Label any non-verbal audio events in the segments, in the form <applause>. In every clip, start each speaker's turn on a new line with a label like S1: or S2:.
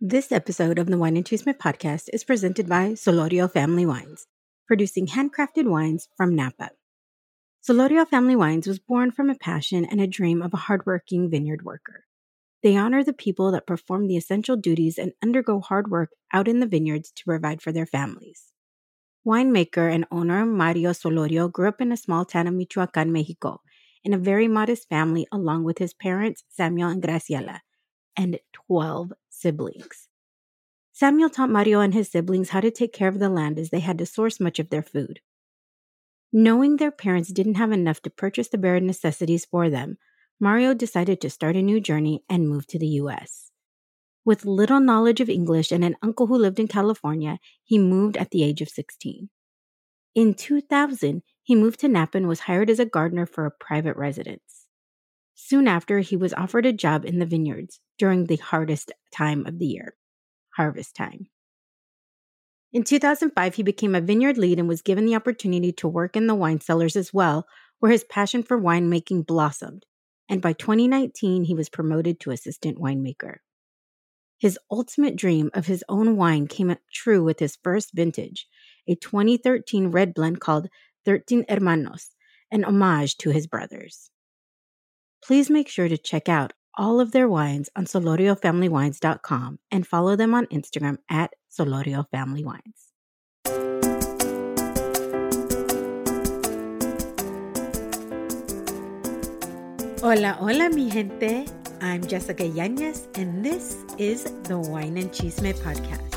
S1: This episode of the Wine and Chisme podcast is presented by Solorio Family Wines, producing handcrafted wines from Napa. Solorio Family Wines was born from a passion and a dream of a hardworking vineyard worker. They honor the people that perform the essential duties and undergo hard work out in the vineyards to provide for their families. Winemaker and owner Mario Solorio grew up in a small town of Michoacan, Mexico, in a very modest family along with his parents, Samuel and Graciela, and 12 siblings. Samuel taught Mario and his siblings how to take care of the land as they had to source much of their food. Knowing their parents didn't have enough to purchase the bare necessities for them, Mario decided to start a new journey and move to the US. With little knowledge of English and an uncle who lived in California, he moved at the age of 16. In 2000, he moved to Napa and was hired as a gardener for a private residence. Soon after, he was offered a job in the vineyards during the hardest time of the year, harvest time. In 2005, he became a vineyard lead and was given the opportunity to work in the wine cellars as well, where his passion for winemaking blossomed. And by 2019, he was promoted to assistant winemaker. His ultimate dream of his own wine came true with his first vintage, a 2013 red blend called 13 Hermanos, an homage to his brothers please make sure to check out all of their wines on soloriofamilywines.com and follow them on Instagram at soloriofamilywines. Hola, hola, mi gente. I'm Jessica Yanez, and this is the Wine and Chisme podcast,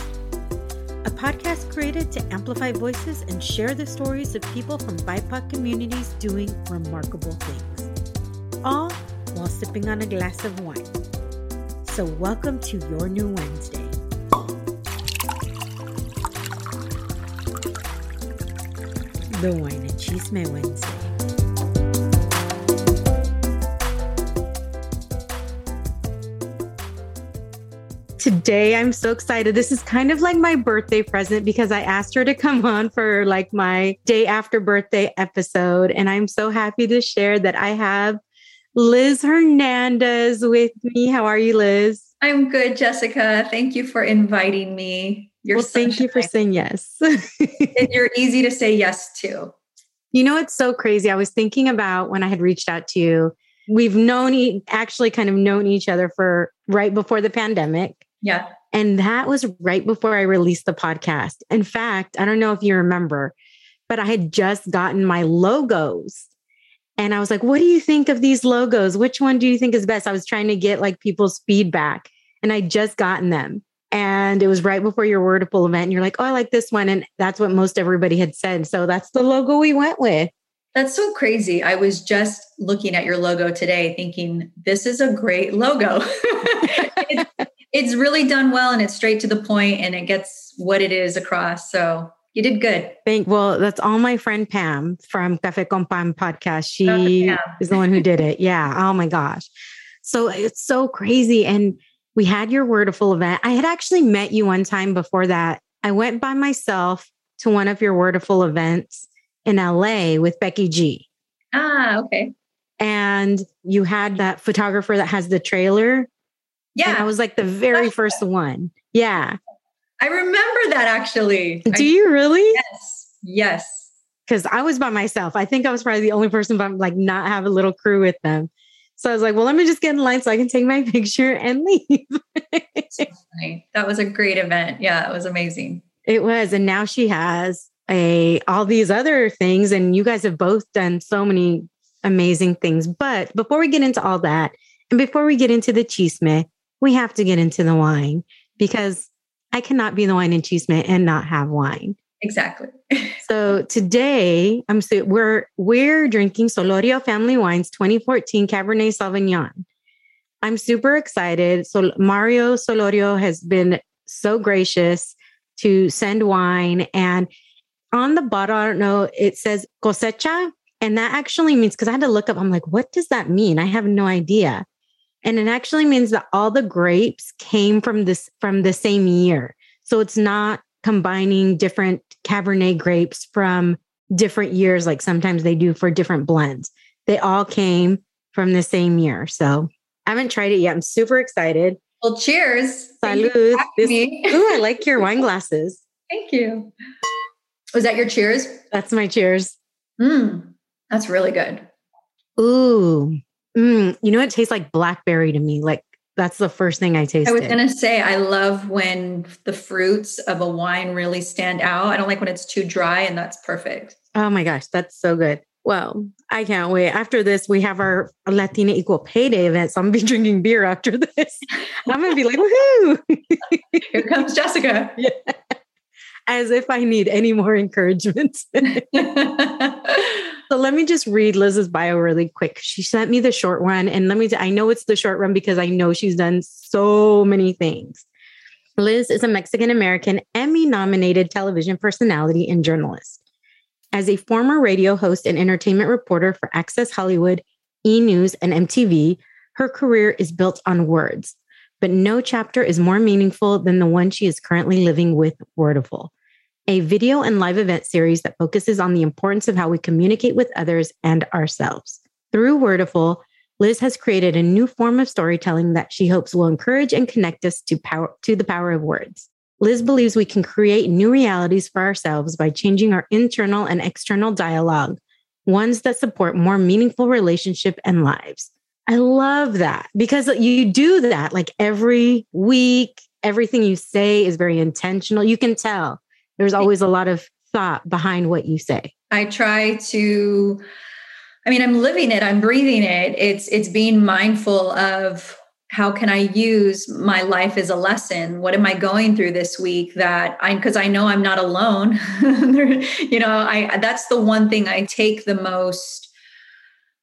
S1: a podcast created to amplify voices and share the stories of people from BIPOC communities doing remarkable things all while sipping on a glass of wine. So, welcome to your new Wednesday. The Wine and Chisme Wednesday. Today, I'm so excited. This is kind of like my birthday present because I asked her to come on for like my day after birthday episode. And I'm so happy to share that I have Liz Hernandez with me. How are you, Liz?
S2: I'm good, Jessica. Thank you for inviting me.
S1: You're well, thank you for saying yes. <laughs>
S2: and you're easy to say yes to.
S1: You know, it's so crazy. I was thinking about when I had reached out to you. We've known, actually kind of known each other for right before the pandemic.
S2: Yeah.
S1: And that was right before I released the podcast. In fact, I don't know if you remember, but I had just gotten my logos and I was like, what do you think of these logos? Which one do you think is best? I was trying to get like people's feedback and I just gotten them. And it was right before your Wordaful event. And you're like, oh, I like this one. And that's what most everybody had said. So that's the logo we went with.
S2: That's so crazy. I was just looking at your logo today thinking, this is a great logo. <laughs> it's, it's really done well and it's straight to the point and it gets what it is across. So you did good.
S1: Thank well, that's all my friend Pam from Cafe Con Pam podcast. She is the one who did it. <laughs> Yeah. Oh my gosh. So it's so crazy. And we had your Wordaful event. I had actually met you one time before that. I went by myself to one of your Wordaful events in LA with Becky G.
S2: Ah, okay.
S1: And you had that photographer that has the trailer.
S2: Yeah. And
S1: I was like the very first one. Yeah.
S2: I remember that actually.
S1: Do you really?
S2: Yes. Yes.
S1: Because I was by myself. I think I was probably the only person, but like not have a little crew with them. So I was like, well, let me just get in line so I can take my <laughs> picture and leave.
S2: that was a great event. Yeah, it was amazing.
S1: It was. And now she has a all these other things. And you guys have both done so many amazing things. But before we get into all that, and before we get into the chisme, we have to get into the wine because I cannot be the wine and chisme and not have wine.
S2: Exactly. <laughs>
S1: so today I'm so we're we're drinking Solorio Family Wines 2014 Cabernet Sauvignon. I'm super excited. So Mario Solorio has been so gracious to send wine. And on the bottle, I don't know, it says cosecha. And that actually means, because I had to look up, I'm like, what does that mean? I have no idea. And it actually means that all the grapes came from this from the same year. So it's not combining different Cabernet grapes from different years, like sometimes they do for different blends. They all came from the same year. So I haven't tried it yet. I'm super excited.
S2: Well, cheers.
S1: Salud. This, ooh, I like your wine glasses. <laughs>
S2: Thank you. Was that your cheers?
S1: That's my cheers.
S2: Mm, that's really good.
S1: Ooh. Mm, you know, it tastes like blackberry to me. Like that's the first thing I tasted.
S2: I was going to say, I love when the fruits of a wine really stand out. I don't like when it's too dry, and that's perfect.
S1: Oh my gosh, that's so good. Well, I can't wait. After this, we have our Latina Equal Payday event. So I'm gonna be <laughs> drinking beer after this. I'm gonna be like, woohoo! <laughs>
S2: Here comes Jessica. <laughs>
S1: Yeah. As if I need any more encouragement. So let me just read Liz's bio really quick. She sent me the short one. And let me, I know it's the short run because I know she's done so many things. Liz is a Mexican American Emmy nominated television personality and journalist. As a former radio host and entertainment reporter for Access Hollywood, E! News, and MTV, her career is built on words. But no chapter is more meaningful than the one she is currently living with Wordaful, a video and live event series that focuses on the importance of how we communicate with others and ourselves. Through Wordaful, Liz has created a new form of storytelling that she hopes will encourage and connect us to power to the power of words. Liz believes we can create new realities for ourselves by changing our internal and external dialogue, ones that support more meaningful relationship and lives. I love that because you do that like every week. Everything you say is very intentional. You can tell there's always a lot of thought behind what you say.
S2: I try to I mean, I'm living it, I'm breathing it. It's it's being mindful of how can I use my life as a lesson? What am I going through this week that I because I know I'm not alone. <laughs> you know, I that's the one thing I take the most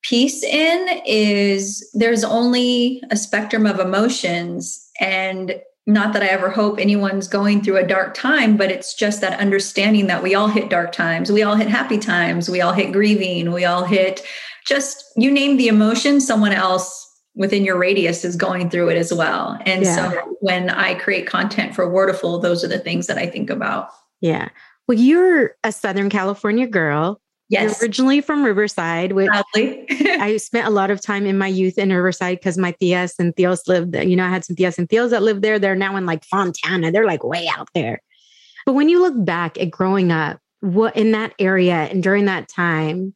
S2: peace in is there's only a spectrum of emotions and not that I ever hope anyone's going through a dark time, but it's just that understanding that we all hit dark times, we all hit happy times, we all hit grieving, we all hit just you name the emotion, someone else within your radius is going through it as well. And yeah. so when I create content for Wordaful, those are the things that I think about.
S1: Yeah. Well, you're a Southern California girl.
S2: Yes.
S1: You're originally from Riverside, which I <laughs> spent a lot of time in my youth in Riverside because my tias and tios lived there. You know, I had some tias and tios that lived there. They're now in like Fontana. They're like way out there. But when you look back at growing up, what in that area and during that time,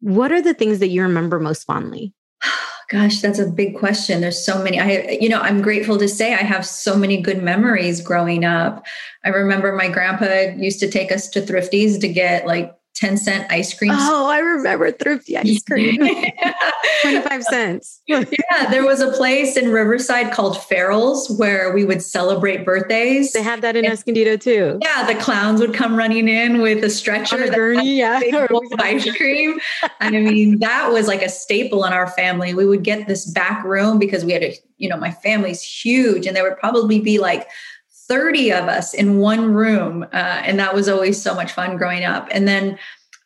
S1: what are the things that you remember most fondly? <sighs>
S2: Gosh, that's a big question. There's so many. I, you know, I'm grateful to say I have so many good memories growing up. I remember my grandpa used to take us to Thrifties to get like 10 cent ice cream.
S1: Oh, I remember thrifty ice cream. <laughs> 25 cents. <laughs>
S2: yeah, there was a place in Riverside called Farrell's where we would celebrate birthdays.
S1: They had that in and, Escondido too.
S2: Yeah, the clowns would come running in with a stretcher.
S1: A gurney, yeah.
S2: ice <laughs> cream. I mean, that was like a staple in our family. We would get this back room because we had a, you know, my family's huge and there would probably be like 30 of us in one room. Uh, and that was always so much fun growing up. And then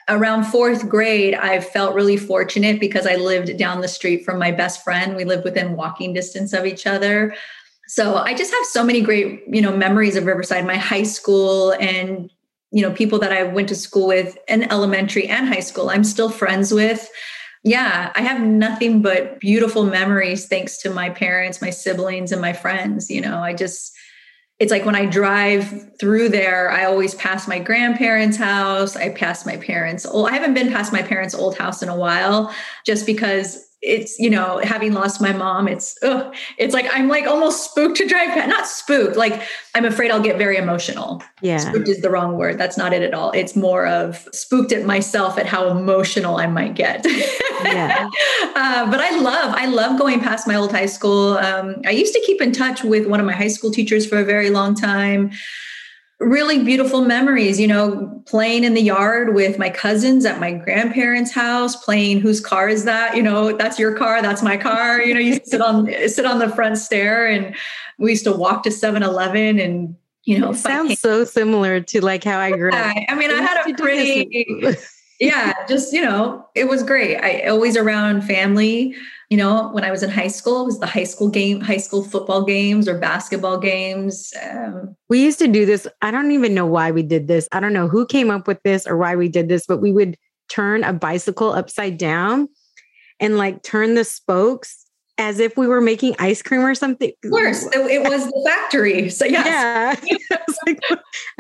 S2: around fourth grade, I felt really fortunate because I lived down the street from my best friend. We lived within walking distance of each other. So I just have so many great, you know, memories of Riverside, my high school and you know, people that I went to school with in elementary and high school. I'm still friends with. Yeah, I have nothing but beautiful memories thanks to my parents, my siblings, and my friends. You know, I just it's like when I drive through there, I always pass my grandparents' house. I pass my parents' old, I haven't been past my parents' old house in a while just because it's you know having lost my mom it's ugh, it's like i'm like almost spooked to drive past not spooked like i'm afraid i'll get very emotional.
S1: Yeah.
S2: Spooked is the wrong word that's not it at all it's more of spooked at myself at how emotional i might get. Yeah. <laughs> uh, but i love i love going past my old high school um, i used to keep in touch with one of my high school teachers for a very long time really beautiful memories, you know, playing in the yard with my cousins at my grandparents' house, playing whose car is that? You know, that's your car, that's my car. You know, you sit on <laughs> sit on the front stair and we used to walk to 7-Eleven and you know,
S1: it sounds so similar to like how I grew up.
S2: I, I mean, I had a pretty, <laughs> yeah, just, you know, it was great. I always around family. You know, when I was in high school, it was the high school game, high school football games or basketball games. Um,
S1: we used to do this. I don't even know why we did this. I don't know who came up with this or why we did this, but we would turn a bicycle upside down and like turn the spokes as if we were making ice cream or something.
S2: Of course, it was the factory. So yes.
S1: yeah, <laughs> like,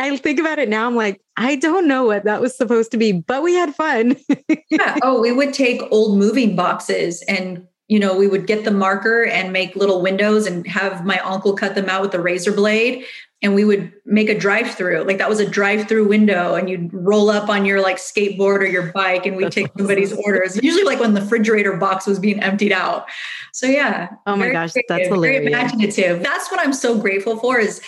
S1: I think about it now. I'm like, I don't know what that was supposed to be, but we had fun. <laughs>
S2: yeah. Oh, we would take old moving boxes and you know, we would get the marker and make little windows and have my uncle cut them out with a razor blade. And we would make a drive through like that was a drive through window and you'd roll up on your like skateboard or your bike and we'd take somebody's orders usually like when the refrigerator box was being emptied out. So yeah
S1: oh my gosh creative, that's hilarious.
S2: very imaginative. That's what i'm so grateful for is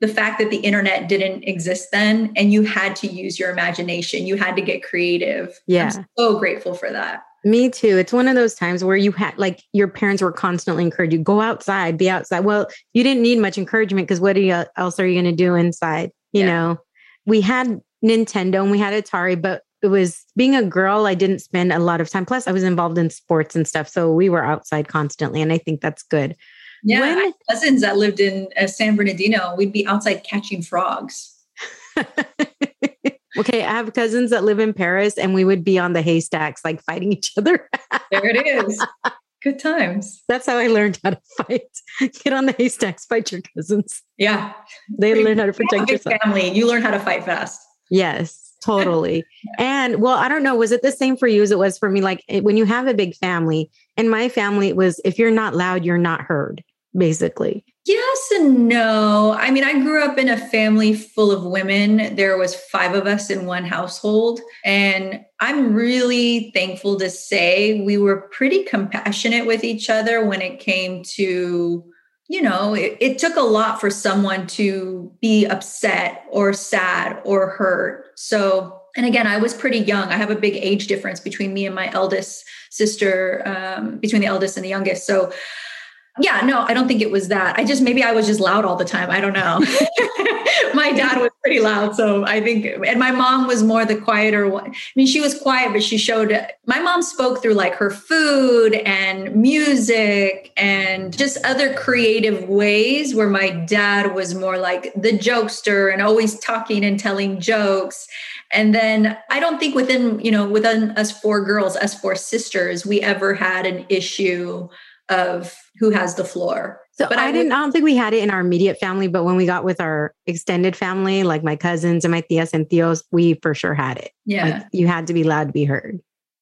S2: the fact that the internet didn't exist then and you had to use your imagination. You had to get creative.
S1: Yeah.
S2: i'm so grateful for that
S1: me too. It's one of those times where you had like your parents were constantly encouraging you go outside, be outside. Well, you didn't need much encouragement because what you, else are you going to do inside? You yeah. know, we had Nintendo and we had Atari, but it was being a girl. I didn't spend a lot of time. Plus, I was involved in sports and stuff, so we were outside constantly, and I think that's good.
S2: Yeah, when, cousins that lived in uh, San Bernardino, we'd be outside catching frogs. <laughs>
S1: Okay, I have cousins that live in Perris and we would be on the haystacks like fighting each other.
S2: there it is. <laughs> Good times.
S1: That's how I learned how to fight. <laughs> Get on the haystacks, fight your cousins.
S2: Yeah.
S1: They Pretty learn how to protect yourself.
S2: Family, you learn how to fight fast.
S1: Yes, totally. yeah. <laughs> And well, I don't know, was it the same for you as it was for me? Like when you have a big family, in my family, it was if you're not loud, you're not heard, basically.
S2: Yes and no. I mean, I grew up in a family full of women. There was five of us in one household, and I'm really thankful to say we were pretty compassionate with each other when it came to you know, it, it, took a lot for someone to be upset or sad or hurt. So, and again, I was pretty young. I have a big age difference between me and my eldest sister, um, between the eldest and the youngest. So, yeah, no, I don't think it was that. I just maybe I was just loud all the time. I don't know. <laughs> my dad was pretty loud, so I think, and my mom was more the quieter one. I mean, she was quiet, but she showed. My mom spoke through like her food and music and just other creative ways. Where my dad was more like the jokester and always talking and telling jokes. And then I don't think within you know within us four girls, us four sisters, we ever had an issue of who has the floor.
S1: So but I, I didn't, I don't think we had it in our immediate family, but when we got with our extended family, like my cousins and my tias and tios, we for sure had it.
S2: Yeah. Like
S1: you had to be loud to be heard.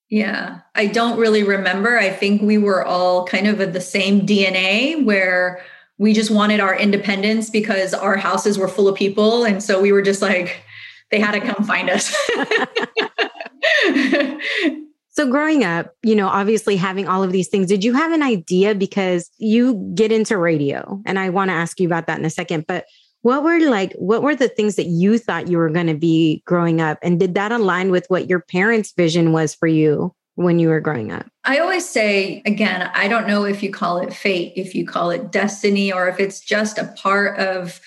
S2: Yeah. I don't really remember. I think we were all kind of of the same DNA where we just wanted our independence because our houses were full of people. And so we were just like, they had to come find us. <laughs> <laughs>
S1: So, growing up, you know, obviously having all of these things, did you have an idea? Because you get into radio, and I want to ask you about that in a second. But what were like, what were the things that you thought you were going to be growing up? And did that align with what your parents' vision was for you when you were growing up?
S2: I always say, again, I don't know if you call it fate, if you call it destiny, or if it's just a part of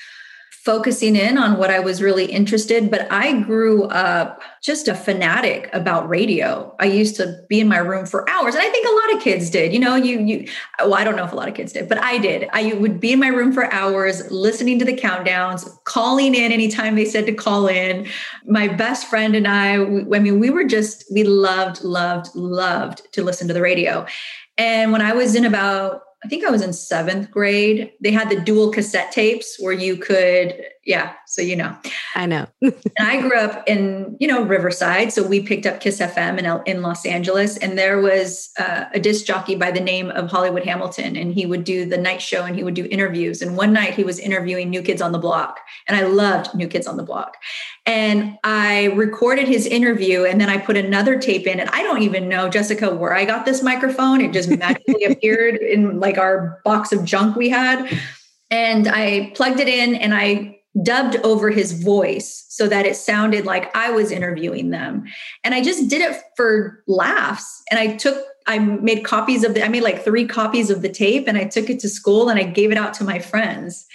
S2: focusing in on what I was really interested but I grew up just a fanatic about radio. I used to be in my room for hours and I think a lot of kids did. You know, you you well I don't know if a lot of kids did, but I did. I would be in my room for hours listening to the countdowns, calling in anytime they said to call in. My best friend and I I mean we were just we loved loved loved to listen to the radio. And when I was in about I think I was in seventh grade. They had the dual cassette tapes where you could, yeah. So you know,
S1: I know. <laughs>
S2: and I grew up in you know Riverside, so we picked up Kiss FM in in Los Angeles, and there was uh, a disc jockey by the name of Hollywood Hamilton, and he would do the night show and he would do interviews. And one night he was interviewing New Kids on the Block, and I loved New Kids on the Block. And I recorded his interview and then I put another tape in. And I don't even know, Jessica, where I got this microphone. It just magically <laughs> appeared in like our box of junk we had. And I plugged it in and I dubbed over his voice so that it sounded like I was interviewing them. And I just did it for laughs. And I took, I made copies of the, I made like three copies of the tape and I took it to school and I gave it out to my friends.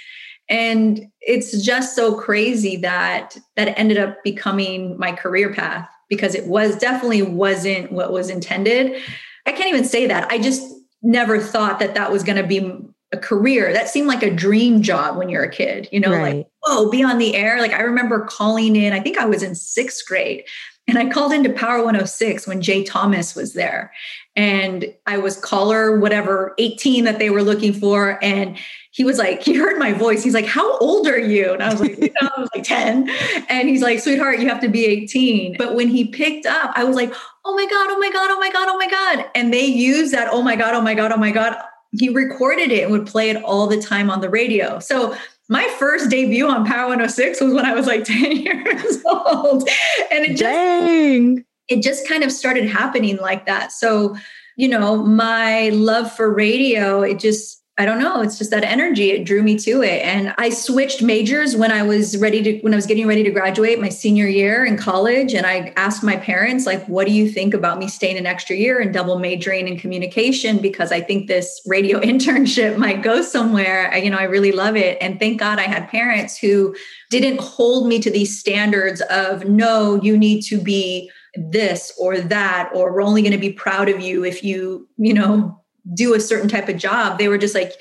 S2: And it's just so crazy that that ended up becoming my career path because it was definitely wasn't what was intended. I can't even say that. I just never thought that that was going to be a career. That seemed like a dream job when you're a kid, you know, right. like, oh, be on the air. Like I remember calling in, I think I was in sixth grade. And I called into Power 106 when Jay Thomas was there. And I was caller, whatever, 18 that they were looking for. And he was like, he heard my voice. He's like, How old are you? And I was like, you know, I was like 10. And he's like, Sweetheart, you have to be 18. But when he picked up, I was like, Oh my God, oh my God, oh my God, oh my God. And they used that, oh my God, oh my God, oh my God. He recorded it and would play it all the time on the radio. So my first debut on Power 106 was when I was like <laughs> 10 years old. And it just,
S1: Dang.
S2: it just kind of started happening like that. So, you know, my love for radio, it just I don't know. It's just that energy. It drew me to it. And I switched majors when I was ready to, when I was getting ready to graduate my senior year in college. And I asked my parents, like, what do you think about me staying an extra year and double majoring in communication? Because I think this radio <laughs> internship might go somewhere. I, you know, I really love it. And thank God I had parents who didn't hold me to these standards of, no, you need to be this or that, or we're only going to be proud of you if you, you know, do a certain type of job. They were just like,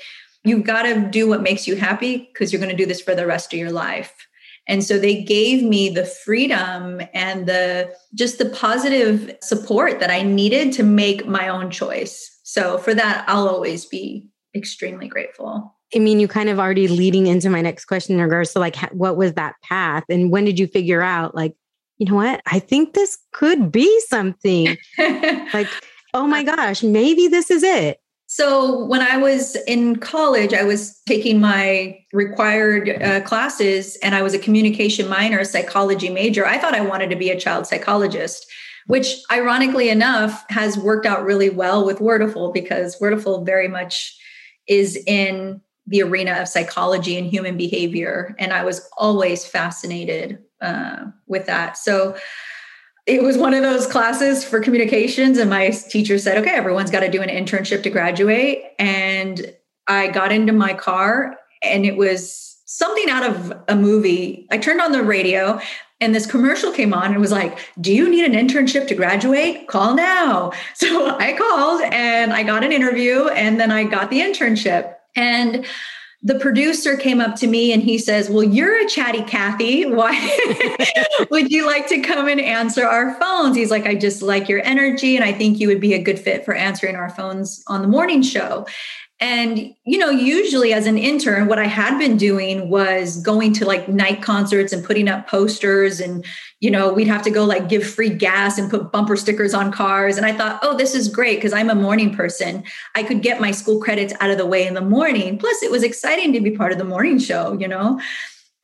S2: you've got to do what makes you happy because you're going to do this for the rest of your life. And so they gave me the freedom and the just the positive support that I needed to make my own choice. So for that, I'll always be extremely grateful.
S1: I mean, you kind of already leading into my next question in regards to like, what was that path? And when did you figure out, like, you know what? I think this could be something. <laughs> like, oh my gosh, maybe this is it.
S2: So, when I was in college, I was taking my required uh, classes and I was a communication minor, a psychology major. I thought I wanted to be a child psychologist, which ironically enough has worked out really well with Wordaful because Wordaful very much is in the arena of psychology and human behavior. And I was always fascinated uh, with that. So, it was one of those classes for communications and my teacher said okay everyone's got to do an internship to graduate. And i got into my car and it was something out of a movie. I turned on the radio and this commercial came on and was like do you need an internship to graduate? Call now. <laughs> So i called and i got an interview and then i got the internship. And the producer came up to me and he says, Well, you're a chatty Kathy. Why <laughs> would you like to come and answer our phones? He's like, I just like your energy and I think you would be a good fit for answering our phones on the morning show. And, you know, usually as an intern, what I had been doing was going to like night concerts and putting up posters. And, you know, we'd have to go like give free gas and put bumper stickers on cars. And I thought, oh, this is great because I'm a morning person. I could get my school credits out of the way in the morning. Plus, it was exciting to be part of the morning show, you know?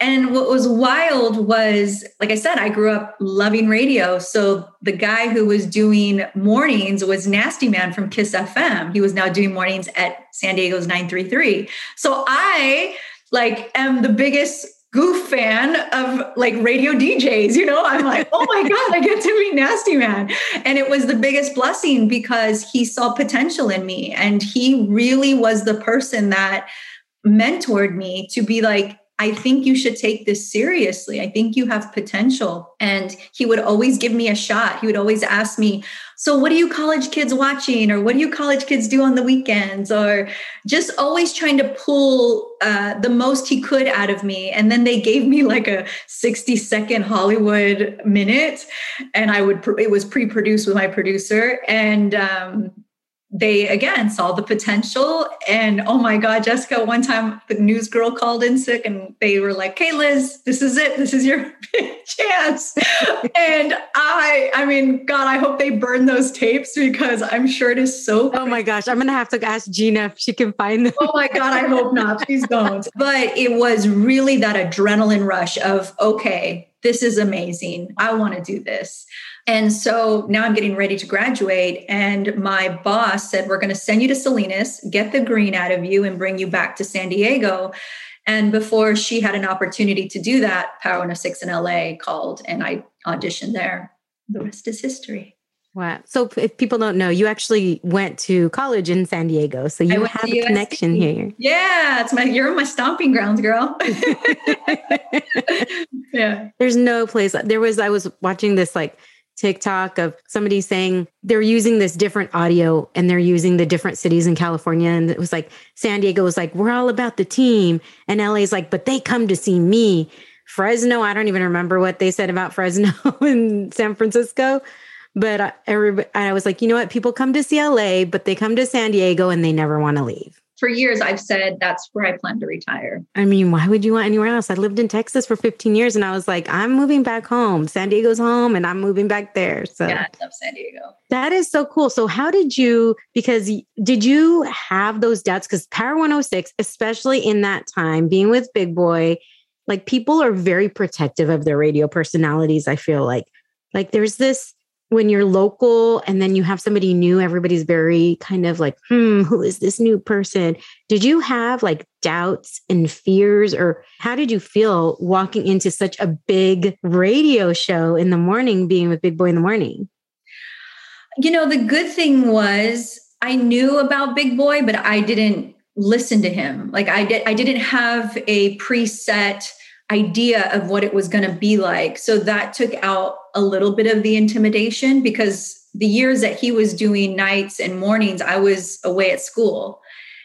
S2: And what was wild was, like I said, I grew up loving radio. So the guy who was doing mornings was Nasty Man from Kiss FM. He was now doing mornings at San Diego's 933. So I like am the biggest goof fan of like radio DJs. You know, I'm like, oh my God, I get to meet Nasty Man. And it was the biggest blessing because he saw potential in me. And he really was the person that mentored me to be like, I think you should take this seriously. I think you have potential. And he would always give me a shot. He would always ask me, So, what are you college kids watching? Or what do you college kids do on the weekends? Or just always trying to pull uh, the most he could out of me. And then they gave me like a 60 second Hollywood minute. And I would, it was pre produced with my producer. And, um, they again saw the potential. And oh my god jessica one time the news girl called in sick and they were like hey liz this is it. This is your big <laughs> chance. And i i mean god i hope they burn those tapes because i'm sure it is so
S1: oh my gosh i'm gonna have to ask gina if she can find them.
S2: Oh my god i hope not. Please don't. <laughs> But it was really that adrenaline rush of okay this is amazing. I want to do this and so now I'm getting ready to graduate. And my boss said, We're going to send you to Salinas, get the green out of you, and bring you back to San Diego. And before she had an opportunity to do that, Power 106 in LA called and I auditioned there. The rest is history.
S1: Wow. So if people don't know, you actually went to college in San Diego. So you have a connection here.
S2: Yeah, it's my you're my stomping grounds, girl. <laughs> <laughs>
S1: yeah. There's no place. There was I was watching this like TikTok of somebody saying they're using this different audio and they're using the different cities in California. And it was like San Diego was like, we're all about the team. And LA's like, but they come to see me. Fresno, I don't even remember what they said about Fresno <laughs> in San Francisco. But I, I was like, you know what? People come to see LA, but they come to San Diego and they never want to leave.
S2: For years, I've said that's where I plan to retire.
S1: I mean, why would you want anywhere else? I lived in Texas for 15 years and I was like, I'm moving back home. San Diego's home and I'm moving back there. So,
S2: yeah, I love San Diego.
S1: That is so cool. So, how did you, because did you have those doubts? Because Power 106, especially in that time, being with Big Boy, like people are very protective of their radio personalities. I feel like, like there's this when you're local and then you have somebody new, everybody's very kind of like, hmm, who is this new person? Did you have like doubts and fears, or how did you feel walking into such a big radio show in the morning, being with Big Boy in the morning?
S2: You know, the good thing was I knew about Big Boy, but I didn't listen to him. Like I did, I didn't have a preset idea of what it was going to be like. So that took out a little bit of the intimidation because the years that he was doing nights and mornings, I was away at school.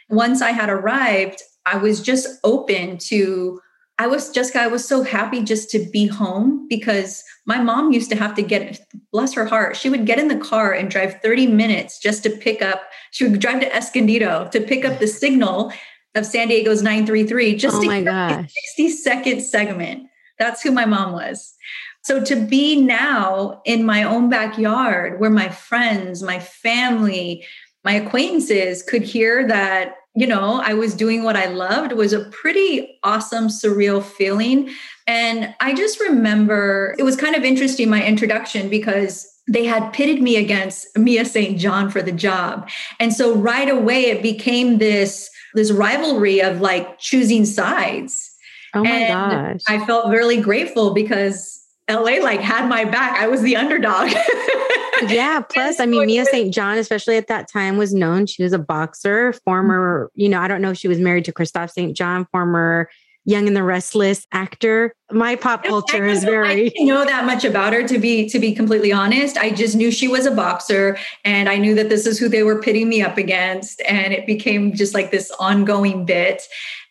S2: Once I had arrived, I was just open to I was just I was so happy just to be home because my mom used to have to get bless her heart she would get in the car and drive 30 minutes just to pick up she would drive to Escondido to pick up the signal of San Diego's 933 just oh to my gosh. 60 second segment. That's who my mom was. So to be now in my own backyard where my friends, my family, my acquaintances could hear that, you know, I was doing what I loved was a pretty awesome, surreal feeling. And I just remember it was kind of interesting, my introduction, because they had pitted me against Mia St. John for the job. And so right away it became this this rivalry of like choosing sides.
S1: Oh my and
S2: gosh. I felt really grateful because LA like had my back. I was the underdog. <laughs>
S1: yeah. Plus, I mean, Mia St. John, especially at that time, was known. She was a boxer, former, you know, I don't know if she was married to Kristoff St. John, former Young and the Restless actor. My pop culture is very
S2: I know that much about her to be to be completely honest. I just knew she was a boxer and I knew that this is who they were pitting me up against and it became just like this ongoing bit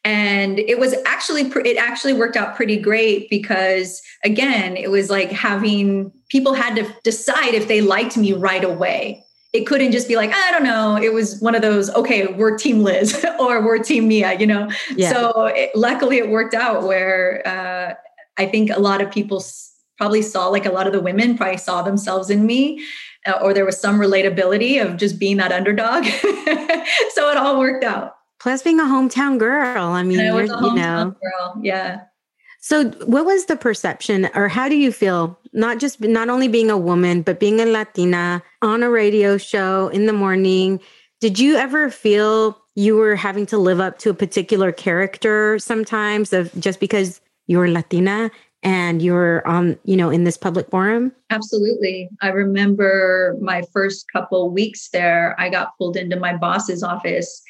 S2: and it was actually it actually worked out pretty great because again, it was like having people had to decide if they liked me right away it couldn't just be like i don't know it was one of those okay we're team liz <laughs> or we're team mia you know yeah. so it, luckily it worked out where uh, i think a lot of people s- probably saw like a lot of the women probably saw themselves in me uh, or there was some relatability of just being that underdog <laughs> so it all worked out
S1: plus being a hometown girl i mean I was a you know
S2: girl. yeah
S1: so, what was the perception, or how do you feel? Not just not only being a woman, but being a Latina on a radio show in the morning. Did you ever feel you were having to live up to a particular character sometimes, of just because you're Latina and you're on, you know, in this public forum?
S2: Absolutely. I remember my first couple weeks there. I got pulled into my boss's office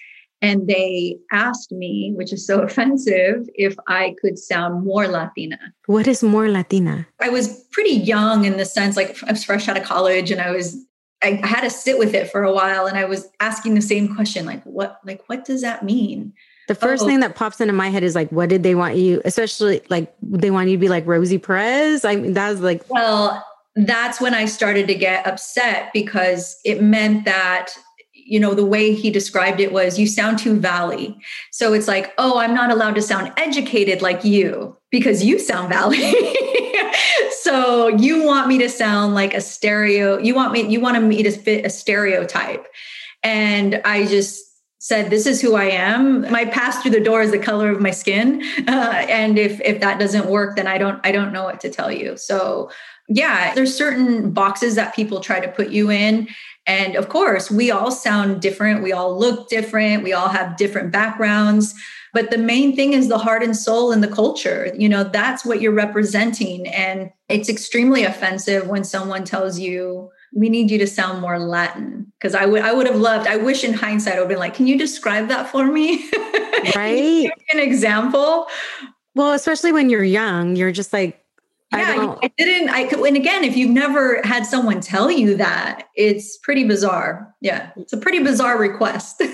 S2: and they asked me, which is so <laughs> offensive, if I could sound more Latina.
S1: What is more Latina?
S2: I was pretty young in the sense, like I was fresh out of college and I was I had to sit with it for a while and I was asking the same question, like what like what does that mean?
S1: The first oh. thing that pops into my head is like, what did they want you, especially like they want you to be like Rosie Perez? I mean, that was like
S2: Well, that's when I started to get upset because it meant that you know the way he described it was you sound too valley. So it's like oh i'm not allowed to sound educated like you because you sound valley. <laughs> So you want me to sound like a stereo you want me you want me to fit a stereotype. And i just said this is who i am. My pass through the door is the color of my skin uh, and if if that doesn't work then i don't i don't know what to tell you. So yeah there's certain boxes that people try to put you in and of course, we all sound different. We all look different. We all have different backgrounds. But the main thing is the heart and soul and the culture. You know, that's what you're representing. And it's extremely offensive when someone tells you we need you to sound more Latin. Because I would I would have loved, I wish in hindsight I would have been like, can you describe that for me? <laughs>
S1: Right.
S2: an example.
S1: Well, especially when you're young, you're just like,
S2: yeah, I, I didn't. I could, and again, if you've never had someone tell you that, it's pretty bizarre. Yeah, it's a pretty bizarre request. <laughs>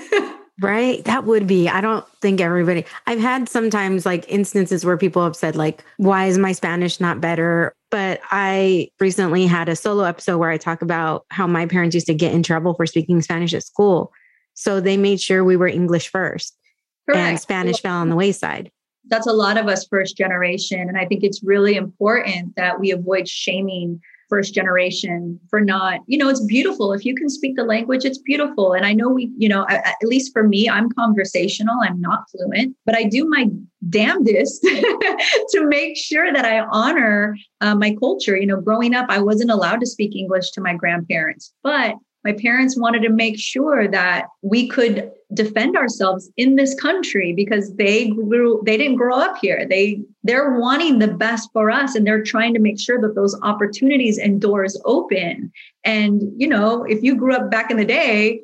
S1: Right. That would be. I don't think everybody, I've had sometimes like instances where people have said, like, why is my Spanish not better? But I recently had a solo episode where I talk about how my parents used to get in trouble for speaking Spanish at school. So they made sure we were English first Correct. and Spanish fell on the wayside.
S2: That's a lot of us first generation. And I think it's really important that we avoid shaming first generation for not you know it's beautiful. If you can speak the language it's beautiful. And i know we you know at least for me i'm conversational. I'm not fluent but i do my damnedest <laughs> to make sure that i honor uh, my culture. You know growing up i wasn't allowed to speak english to my grandparents but my parents wanted to make sure that we could defend ourselves in this country because they grew they didn't grow up here. They they're wanting the best for us and they're trying to make sure that those opportunities and doors open. And you know if you grew up back in the day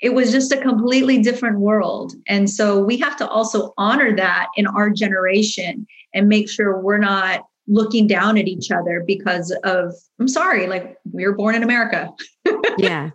S2: it was just a completely different world. And so we have to also honor that in our generation and make sure we're not looking down at each other because of i'm sorry like we were born in america. <laughs>
S1: Yeah.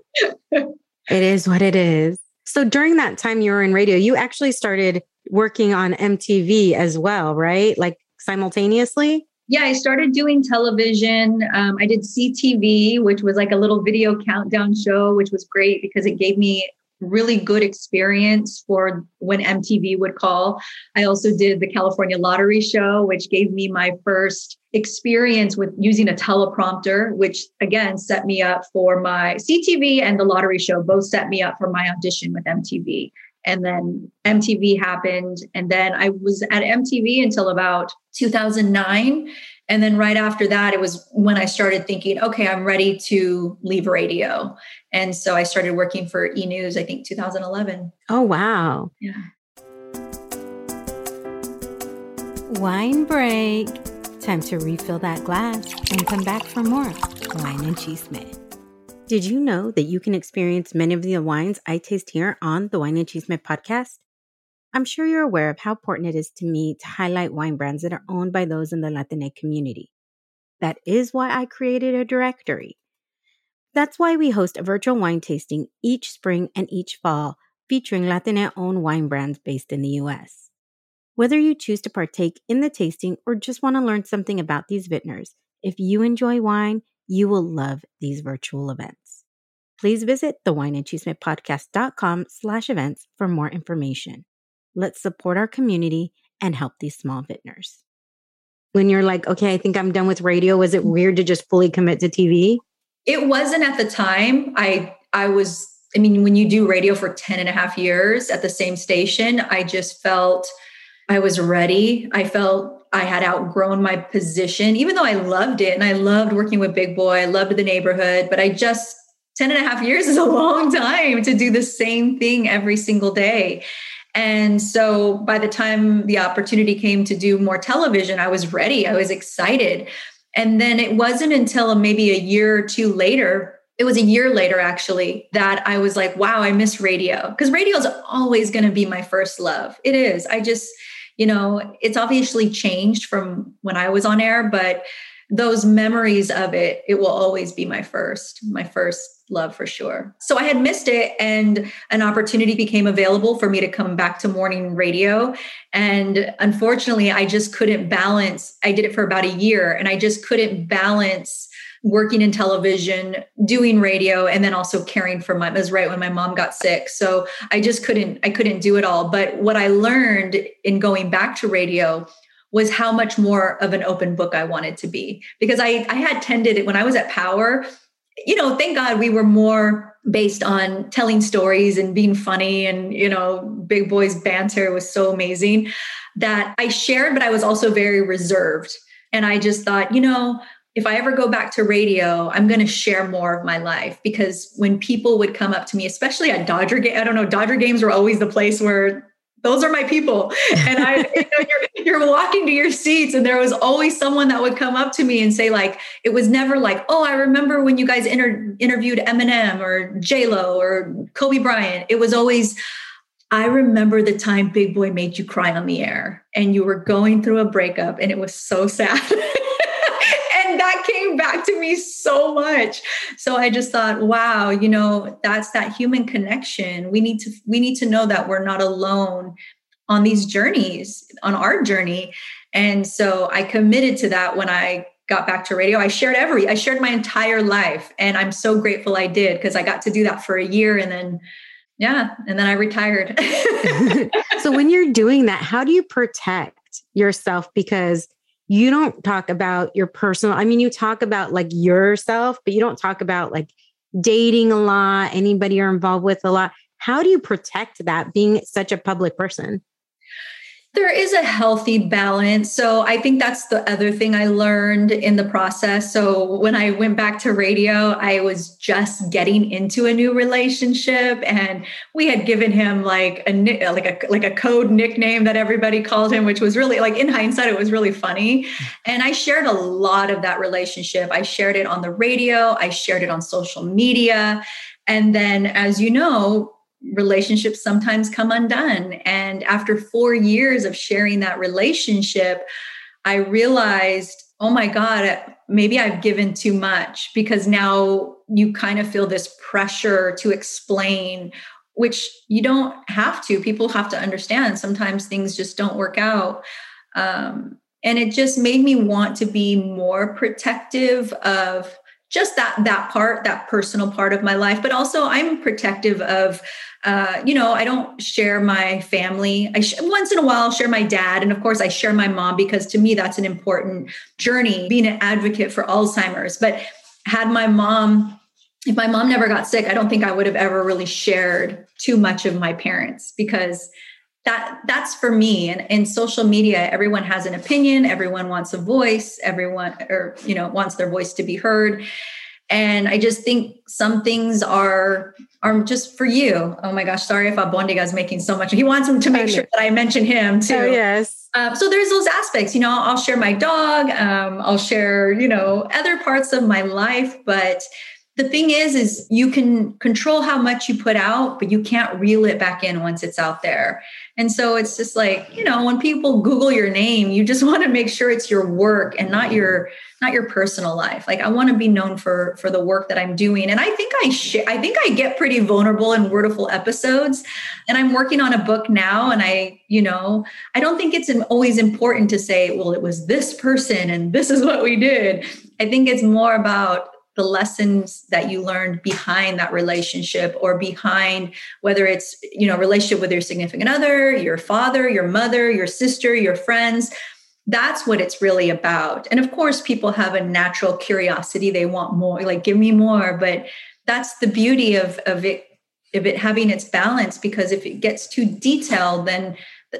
S1: It is what it is. So during that time you were in radio you actually started working on mtv as well right? Like simultaneously?
S2: Yeah i started doing television. Um, i did ctv which was like a little video countdown show which was great because it gave me really good experience for when MTV would call. I also did the California Lottery Show, which gave me my first experience with using a teleprompter, which again set me up for my CTV and the lottery show, both set me up for my audition with MTV. And then MTV happened. And then I was at MTV until about 2009. And then right after that, it was when I started thinking, okay, I'm ready to leave radio. And so I started working for E News, I think 2011.
S1: Oh, wow.
S2: Yeah.
S1: Wine break. Time to refill that glass and come back for more wine and cheese chisme. Did you know that you can experience many of the wines I taste here on the Wine and Cheese Chisme podcast? I'm sure you're aware of how important it is to me to highlight wine brands that are owned by those in the Latinx community. That is why I created a directory. That's why we host a virtual wine tasting each spring and each fall featuring Latinx owned wine brands based in the US. Whether you choose to partake in the tasting or just want to learn something about these vintners, if you enjoy wine, you will love these virtual events. Please visit the slash events for more information. Let's support our community and help these small vintners. When you're like, okay, I think I'm done with radio, was it mm-hmm. weird to just fully commit to TV?
S2: It wasn't at the time. I I was, I mean, when you do radio for 10 and a half years at the same station, I just felt I was ready. I felt I had outgrown my position, even though I loved it and I loved working with Big Boy. I loved the neighborhood, but I just 10 and a half years is a long <laughs> time to do the same thing every single day. And so by the time the opportunity came to do more television, I was ready. I was excited. And then it wasn't until maybe a year or two later, it was a year later actually, that I was like, wow, I miss radio. Because radio is always going to be my first love. It is. I just, you know, it's obviously changed from when I was on air, but those memories of it, it will always be my first, my first love for sure. So I had missed it and an opportunity became available for me to come back to morning radio. And unfortunately, I just couldn't balance. I did it for about a year and I just couldn't balance working in television, doing radio, and then also caring for my it was right when my mom got sick. So I just couldn't, I couldn't do it all. But what I learned in going back to radio was how much more of an open book I wanted to be. Because I, I had tended it when I was at Power, you know, thank God we were more based on telling stories and being funny and, you know, Big Boy's banter was so amazing that I shared, but I was also very reserved. And I just thought, you know, if I ever go back to radio, I'm going to share more of my life because when people would come up to me, especially at Dodger game, I don't know, Dodger games were always the place where those are my people. And I, <laughs> you know, you're, you're walking to your seats, and there was always someone that would come up to me and say, like, it was never like, oh, I remember when you guys inter- interviewed Eminem or J Lo or Kobe Bryant. It was always, I remember the time Big Boy made you cry on the air, and you were going through a breakup, and it was so <laughs> sad. <laughs> came back to me so much. So i just thought wow you know that's that human connection. We need to we need to know that we're not alone on these journeys on our journey. And so i committed to that when i got back to radio. I shared every i shared my entire life and i'm so grateful i did because i got to do that for a year and then yeah and then i retired. <laughs> <laughs>
S1: So when you're doing that how do you protect yourself? Because you don't talk about your personal i mean you talk about like yourself but you don't talk about like dating a lot anybody you're involved with a lot. How do you protect that being such a public person
S2: there is a healthy balance. So I think that's the other thing I learned in the process. So when I went back to radio, I was just getting into a new relationship and we had given him like a like a like a code nickname that everybody called him which was really like in hindsight it was really funny. And I shared a lot of that relationship. I shared it on the radio, I shared it on social media. And then as you know, relationships sometimes come undone. And after four years of sharing that relationship, I realized, oh my God, maybe I've given too much because now you kind of feel this pressure to explain, which you don't have to. People have to understand sometimes things just don't work out. Um, and it just made me want to be more protective of just that that part that personal part of my life but also i'm protective of uh, you know i don't share my family. I sh- once in a while I'll share my dad and of course i share my mom because to me that's an important journey being an advocate for alzheimer's. But had my mom if my mom never got sick i don't think i would have ever really shared too much of my parents because that that's for me. And in social media everyone has an opinion. Everyone wants a voice. Everyone or you know wants their voice to be heard. And i just think some things are are just for you. Oh my gosh sorry if Albondiga is making so much. He wants him to make sure that i mention him too.
S1: Oh, yes.
S2: Um, so there's those aspects you know i'll share my dog um, i'll share you know other parts of my life. But the thing is is you can control how much you put out but you can't reel it back in once it's out there and so it's just like you know when people google your name you just <laughs> want to make sure it's your work and not your not your personal life. Like i want to be known for for the work that i'm doing. And i think i sh- i think i get pretty vulnerable in Wordaful episodes. And i'm working on a book now and i you know i don't think it's always important to say well it was this person and this is what we did. I think it's more about the lessons that you learned behind that relationship or behind whether it's you know relationship with your significant other your father your mother your sister your friends that's what it's really about. And of course people have a natural curiosity. They want more like give me more. But that's the beauty of of it of it having its balance because if it gets too detailed then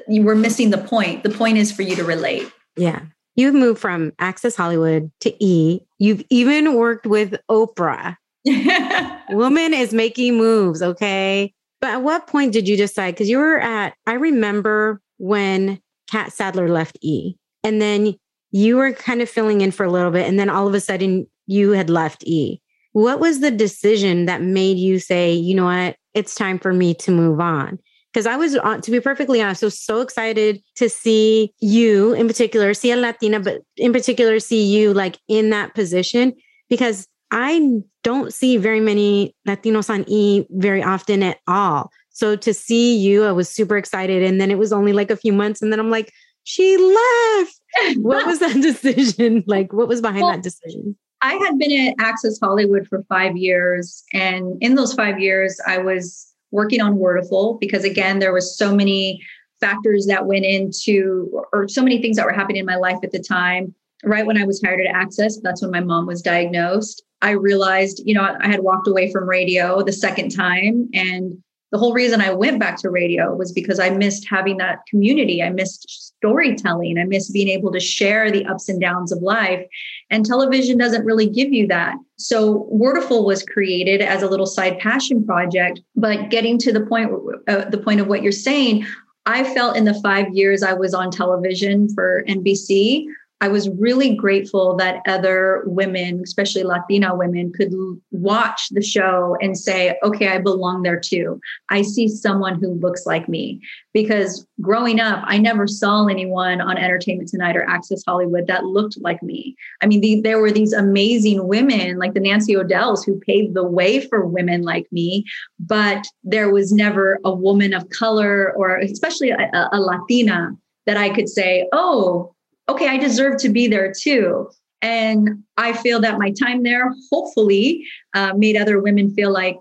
S2: you were missing the point. The point is for you to relate.
S1: Yeah You've moved from Access Hollywood to E. You've even worked with Oprah. <laughs> Woman is making moves, okay? But at what point did you decide? Because you were at, I remember when Catt Sadler left E, and then you were kind of filling in for a little bit, and then all of a sudden you had left E. What was the decision that made you say, you know what, it's time for me to move on? Because I was, uh, to be perfectly honest, I was so excited to see you in particular, see a Latina, but in particular, see you like in that position because I don't see very many Latinos on E very often at all. So to see you, I was super excited. And then it was only like a few months. And then I'm like, she left. <laughs> what was that <laughs> decision? Like, what was behind well, that decision?
S2: I had been at Access Hollywood for five years. And in those five years, I was working on Wordaful because again, there was so many factors that went into, or so many things that were happening in my life at the time. Right when I was hired at Access, that's when my mom was diagnosed. I realized, you know, I had walked away from radio the second time and the whole reason I went back to radio was because I missed having that community. I missed storytelling. I missed being able to share the ups and downs of life. And television doesn't really give you that. So Wordaful was created as a little side passion project. But getting to the point, uh, the point of what you're saying, I felt in the five years I was on television for NBC, I was really grateful that other women, especially Latina women, could watch the show and say, okay, I belong there too. I see someone who looks like me. Because growing up, I never saw anyone on Entertainment Tonight or Access Hollywood that looked like me. I mean, the, there were these amazing women like the Nancy O'Dells who paved the way for women like me, but there was never a woman of color or especially a, a Latina that I could say, oh, okay, I deserve to be there too. And I feel that my time there hopefully uh, made other women feel like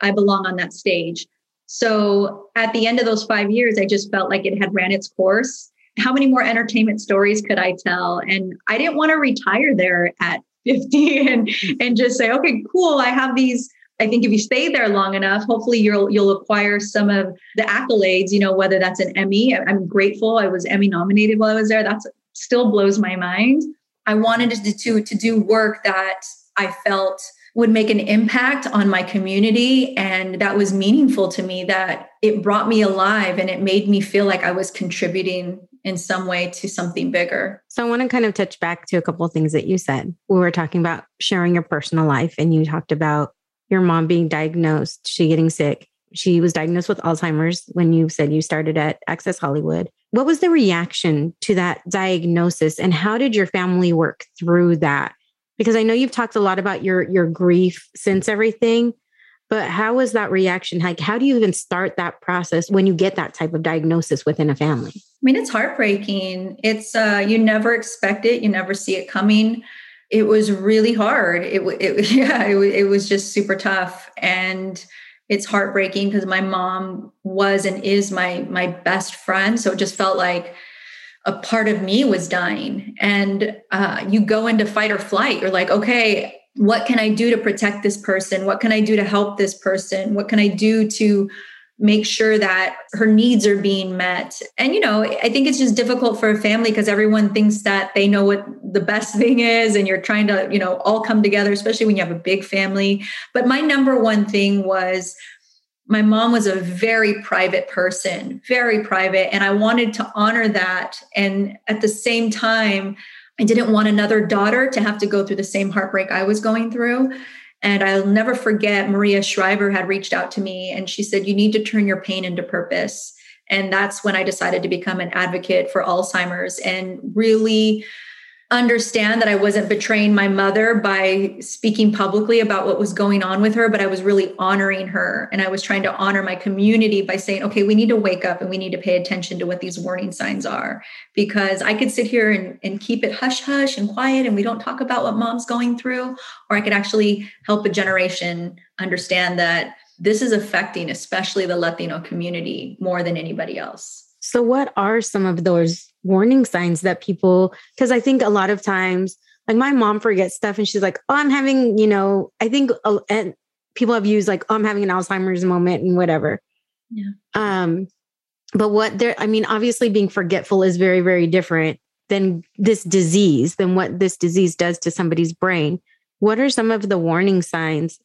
S2: I belong on that stage. So at the end of those five years, I just felt like it had ran its course. How many more entertainment stories could I tell? And I didn't want to retire there at <laughs> 50 and and just say, okay, cool, I have these I think if you stay there long enough, hopefully you'll you'll acquire some of the accolades, you know, whether that's an Emmy. I'm grateful I was Emmy nominated while I was there. That's still blows my mind. I wanted to do, to do work that I felt would make an impact on my community and that was meaningful to me that it brought me alive and it made me feel like I was contributing in some way to something bigger.
S1: So I want to kind of touch back to a couple of things that you said. We were talking about sharing your personal life and you talked about your mom being diagnosed, she getting sick. She was diagnosed with Alzheimer's when you said you started at Access Hollywood. What was the reaction to that diagnosis and how did your family work through that? Because I know you've talked a lot about your your grief since everything, but how was that reaction? Like how do you even start that process when you get that type of diagnosis within a family? I
S2: mean, it's heartbreaking. It's uh you never expect it, you never see it coming. It was really hard. It, it <laughs> yeah, it, it was just super tough and it's heartbreaking because my mom was and is my my best friend. So it just felt like a part of me was dying. And uh, you go into fight or flight. You're like okay what can i do to protect this person? What can i do to help this person? What can i do to make sure that her needs are being met. And, you know, I think it's just difficult for a family because everyone thinks that they know what the best <laughs> thing is and you're trying to, you know, all come together, especially when you have a big family. But my number one thing was, my mom was a very private person, very private. And I wanted to honor that. And at the same time, I didn't want another daughter to have to go through the same heartbreak I was going through. And I'll never forget Maria Shriver had reached out to me and she said, You need to turn your pain into purpose. And that's when I decided to become an advocate for Alzheimer's and really understand that I wasn't betraying my mother by speaking publicly about what was going on with her, but I was really honoring her. And I was trying to honor my community by saying, okay, we need to wake up and we need to pay attention to what these warning signs are. Because I could sit here and, and keep it hush hush and quiet and we don't talk about what mom's going through, or I could actually help a generation understand that this is affecting especially the Latino community more than anybody else.
S1: So, what are some of those warning signs that people, because I think a lot of times, like my mom forgets stuff and she's like, oh, I'm having, you know, I think, uh, and people have used like, oh, I'm having an Alzheimer's moment and whatever.
S2: Yeah.
S1: Um, but what there, I mean, obviously being forgetful is very, very different than this disease, than what this disease does to somebody's brain. What are some of the warning signs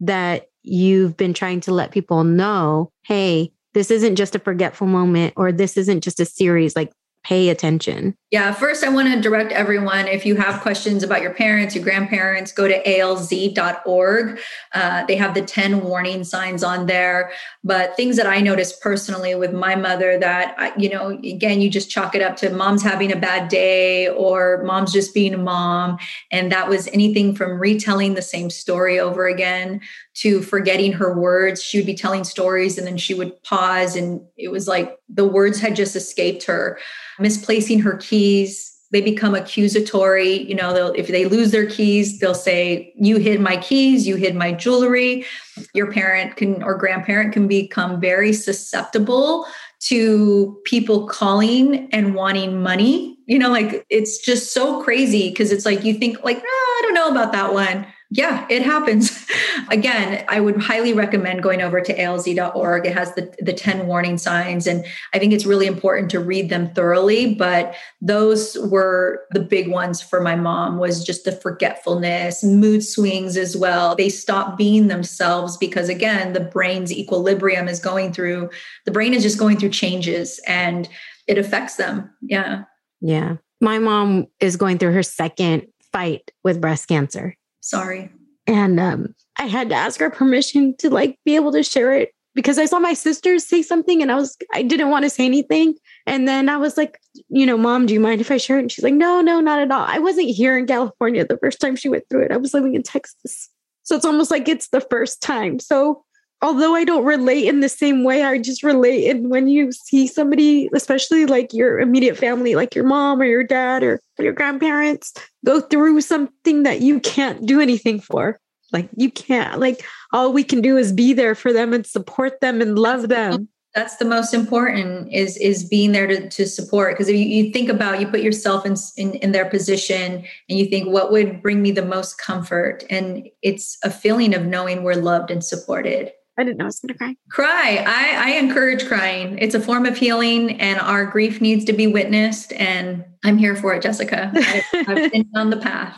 S1: that you've been trying to let people know? Hey, this isn't just a forgetful moment or this isn't just a series like pay attention.
S2: Yeah first i want to direct everyone if you have questions about your parents your grandparents go to alz.org uh, they have the 10 warning signs on there. But things that i noticed personally with my mother that you know again you just chalk it up to mom's having a bad day or mom's just being a mom. And that was anything from retelling the same story over again to forgetting her words. She would be telling stories and then she would pause, and it was like the words had just escaped her. Misplacing her keys, they become accusatory. You know, if they lose their keys, they'll say, You hid my keys, you hid my jewelry. Your parent can or grandparent can become very susceptible to people calling and wanting money. You know, like it's just so crazy because it's like you think, like, oh, I don't know about that one Yeah, it happens. <laughs> Again, I would highly recommend going over to alz.org. It has the, the 10 warning signs, and I think it's really important to read them thoroughly. But those were the big ones for my mom was just the forgetfulness, mood swings as well. They stop being themselves because again, the brain's equilibrium is going through, the brain is just going through changes and it affects them. Yeah.
S1: Yeah. My mom is going through her second fight with breast cancer
S2: Sorry.
S1: And um, I had to ask her permission to like be able to share it because I saw my sisters say something and I was I didn't want to say anything. And then I was like, you know, mom, do you mind if I share it? And she's like, no, no, not at all. I wasn't here in California the first time she went through it. I was living in Texas. So it's almost like it's the first time. So although I don't relate in the same way, I just relate and when you see somebody, especially like your immediate family, like your mom or your dad or your grandparents, go through something that you can't do anything for. Like you can't, like all we can do is be there for them and support them and love them.
S2: That's the most important is is being there to, to support. Because if you, you, think about, you put yourself in, in in their position and you think, what would bring me the most comfort? And it's a feeling of knowing we're loved and supported.
S1: I didn't know I was going to cry.
S2: Cry. I, I encourage crying. It's a form of healing, and our grief needs to be witnessed. And I'm here for it, Jessica. <laughs> I, have been on the path.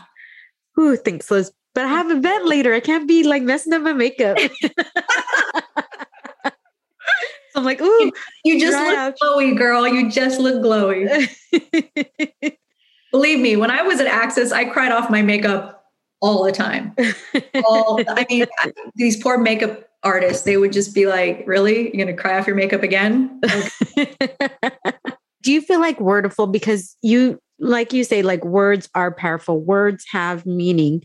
S1: Ooh, thanks, Liz. But I have a later. I can't be like messing up my makeup. <laughs> I'm like, ooh,
S2: you just look out. glowy, girl. You just look glowy. <laughs> Believe me, when I was at Access, I cried off my makeup all the time. All, I mean, these poor makeup artists, they would just be like, Really? You're going to cry off your makeup again? <laughs>
S1: Do you feel like Wordaful because you, like you say, like words are powerful, words have meaning?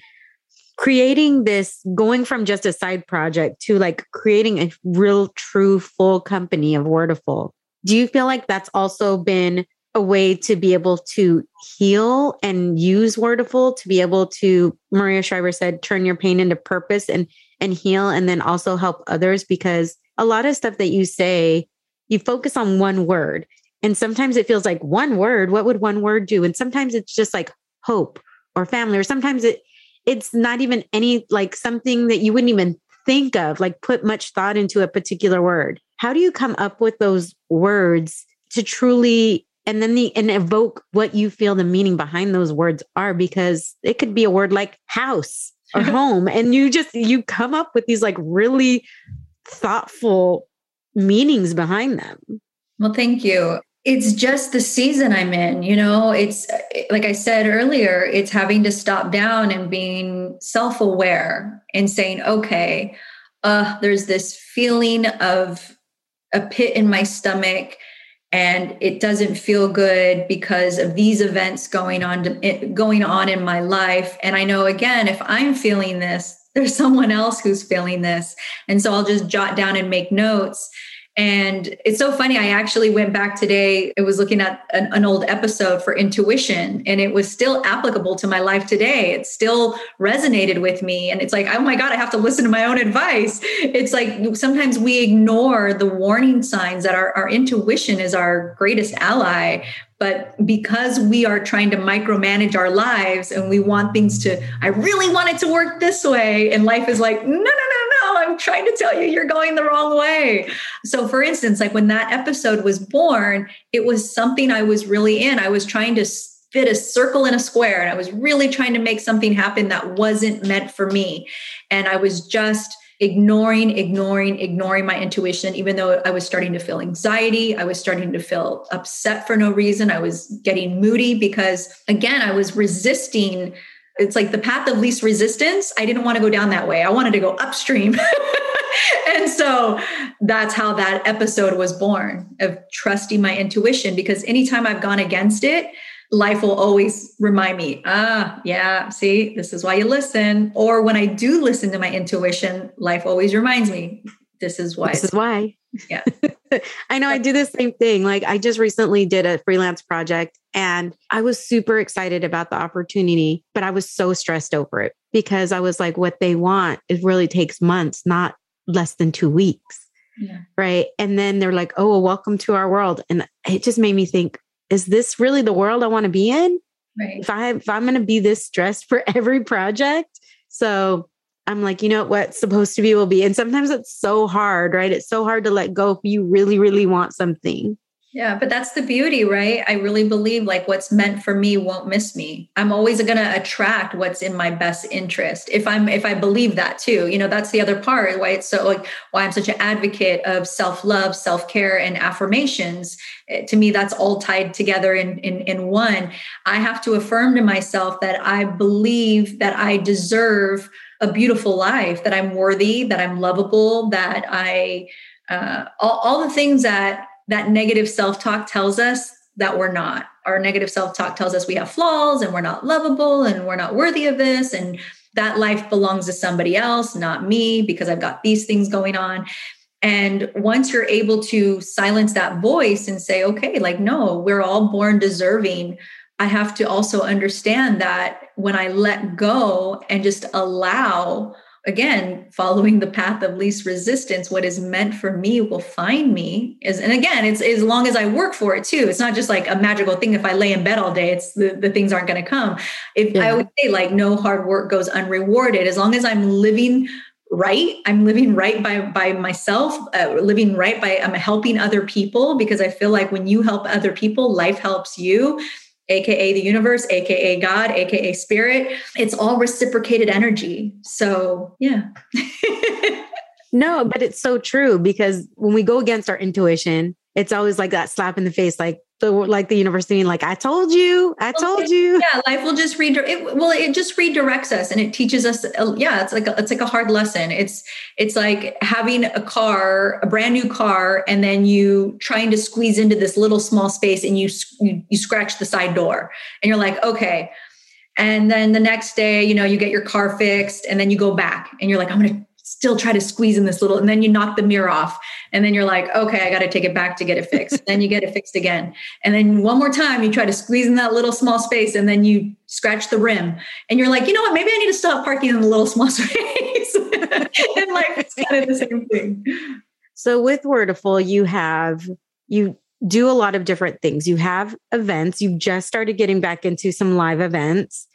S1: Creating this, going from just a side project to like creating a real, true, full company of Wordaful. Do you feel like that's also been a way to be able to heal and use Wordaful to be able to, Maria Shriver said, turn your pain into purpose and and heal and then also help others because a lot of stuff that you say, you focus on one word. And sometimes it feels like one word, what would one word do? And sometimes it's just like hope or family, or sometimes it it's not even any like something that you wouldn't even think of, like put much thought into a particular word. How do you come up with those words to truly and then the and evoke what you feel the meaning behind those words are because it could be a word like house or home and you just you come up with these like really thoughtful meanings behind them.
S2: Well thank you. It's just the season i'm in you know? It's like i said earlier it's having to stop down and being self-aware and saying okay uh there's this feeling of a pit in my stomach and it doesn't feel good because of these events going on going on in my life. And i know again if i'm feeling this <laughs> there's someone else who's feeling this. And so i'll just jot down and make notes and it's so funny. I actually went back today. I was looking at an, an, old episode for intuition, and it was still applicable to my life today. It still resonated with me. And it's like, oh my God, I have to listen to my own advice. It's like sometimes we ignore the warning signs that our, our intuition is our greatest ally. But because we are trying to micromanage our lives and we want things to, I really want it to work this way. And life is like, no, no, no, I'm trying to tell you you're going the wrong way. So, for instance, like when that episode was born, it was something I was really in. I was trying to fit a circle in a square and I was really trying to make something happen that wasn't meant for me. And I was just, ignoring, ignoring, ignoring my intuition, even though I was starting to feel anxiety. I was starting to feel upset for no reason. I was getting moody because, again, I was resisting. It's like the path of least resistance. I didn't want to go down that way. I wanted to go upstream. <laughs> and so that's how that episode was born of trusting my intuition because anytime I've gone against it, life will always remind me, ah, yeah, see, this is why you listen. Or when I do listen to my intuition, life always reminds me, this is why.
S1: This is why.
S2: Yeah. <laughs>
S1: I know I do the same thing. Like I just recently did a freelance project and I was super excited about the opportunity, but I was so stressed over it because I was like, what they want, it really takes months, not less than two weeks. Yeah. Right. And then they're like, oh, well, welcome to our world. And it just made me think, is this really the world I want to be in?
S2: Right.
S1: If I if I'm going to be this stressed for <laughs> every project, So I'm like, you know what's supposed to be will be. And sometimes it's so hard, right? It's so hard to let go if you really, really want something.
S2: Yeah, but that's the beauty, right? I really believe like what's meant for me won't miss me. I'm always going to attract what's in my best interest. If I'm if I believe that too. You know, that's the other part why it's so like why I'm such an advocate of self-love, self-care and affirmations. Eh, to me that's all tied together in in in one. I have to affirm to myself that I believe that I deserve a beautiful life, that I'm worthy, that I'm lovable, that I uh, all, all the things that that negative self talk tells us that we're not. Our negative self talk tells us we have flaws and we're not lovable and we're not worthy of this. And that life belongs to somebody else, not me, because I've got these things going on. And once you're able to silence that voice and say, okay, like, no, we're all born deserving. I have to also understand that when I let go and just allow again following the path of least resistance what is meant for me will find me. Is and again it's as long as i work for it too it's not just like a magical thing. If i lay in bed all day it's the, the things aren't going to come. If yeah. i would say like no hard work goes unrewarded. As long as i'm living right i'm living right by by myself uh, living right by i'm helping other people because i feel like when you help other people life helps you aka the universe, aka God, aka spirit. It's all reciprocated energy. So, yeah. <laughs>
S1: no, but it's so true because when we go against our intuition, it's always like that slap in the face like the like the university like i told you i told you.
S2: yeah life will just redirect it well it just redirects us and it teaches us uh, yeah it's like a, it's like a hard lesson. It's it's like having a car a brand new car and then you trying to squeeze into this little small space and you you, you scratch the side door and you're like okay. And then the next day you know you get your car fixed and then you go back and you're like i'm gonna still try to squeeze in this little and then you knock the mirror off and then you're like okay i got to take it back to get it fixed. Then you get it fixed again. And then one more time you try to squeeze in that little small space and then you scratch the rim. And you're like you know what? Maybe i need to stop parking in the little small <laughs> space. And like it's kind of the same thing.
S1: So with Wordaful you have you do a lot of different things. You have events. You've just started getting back into some live events.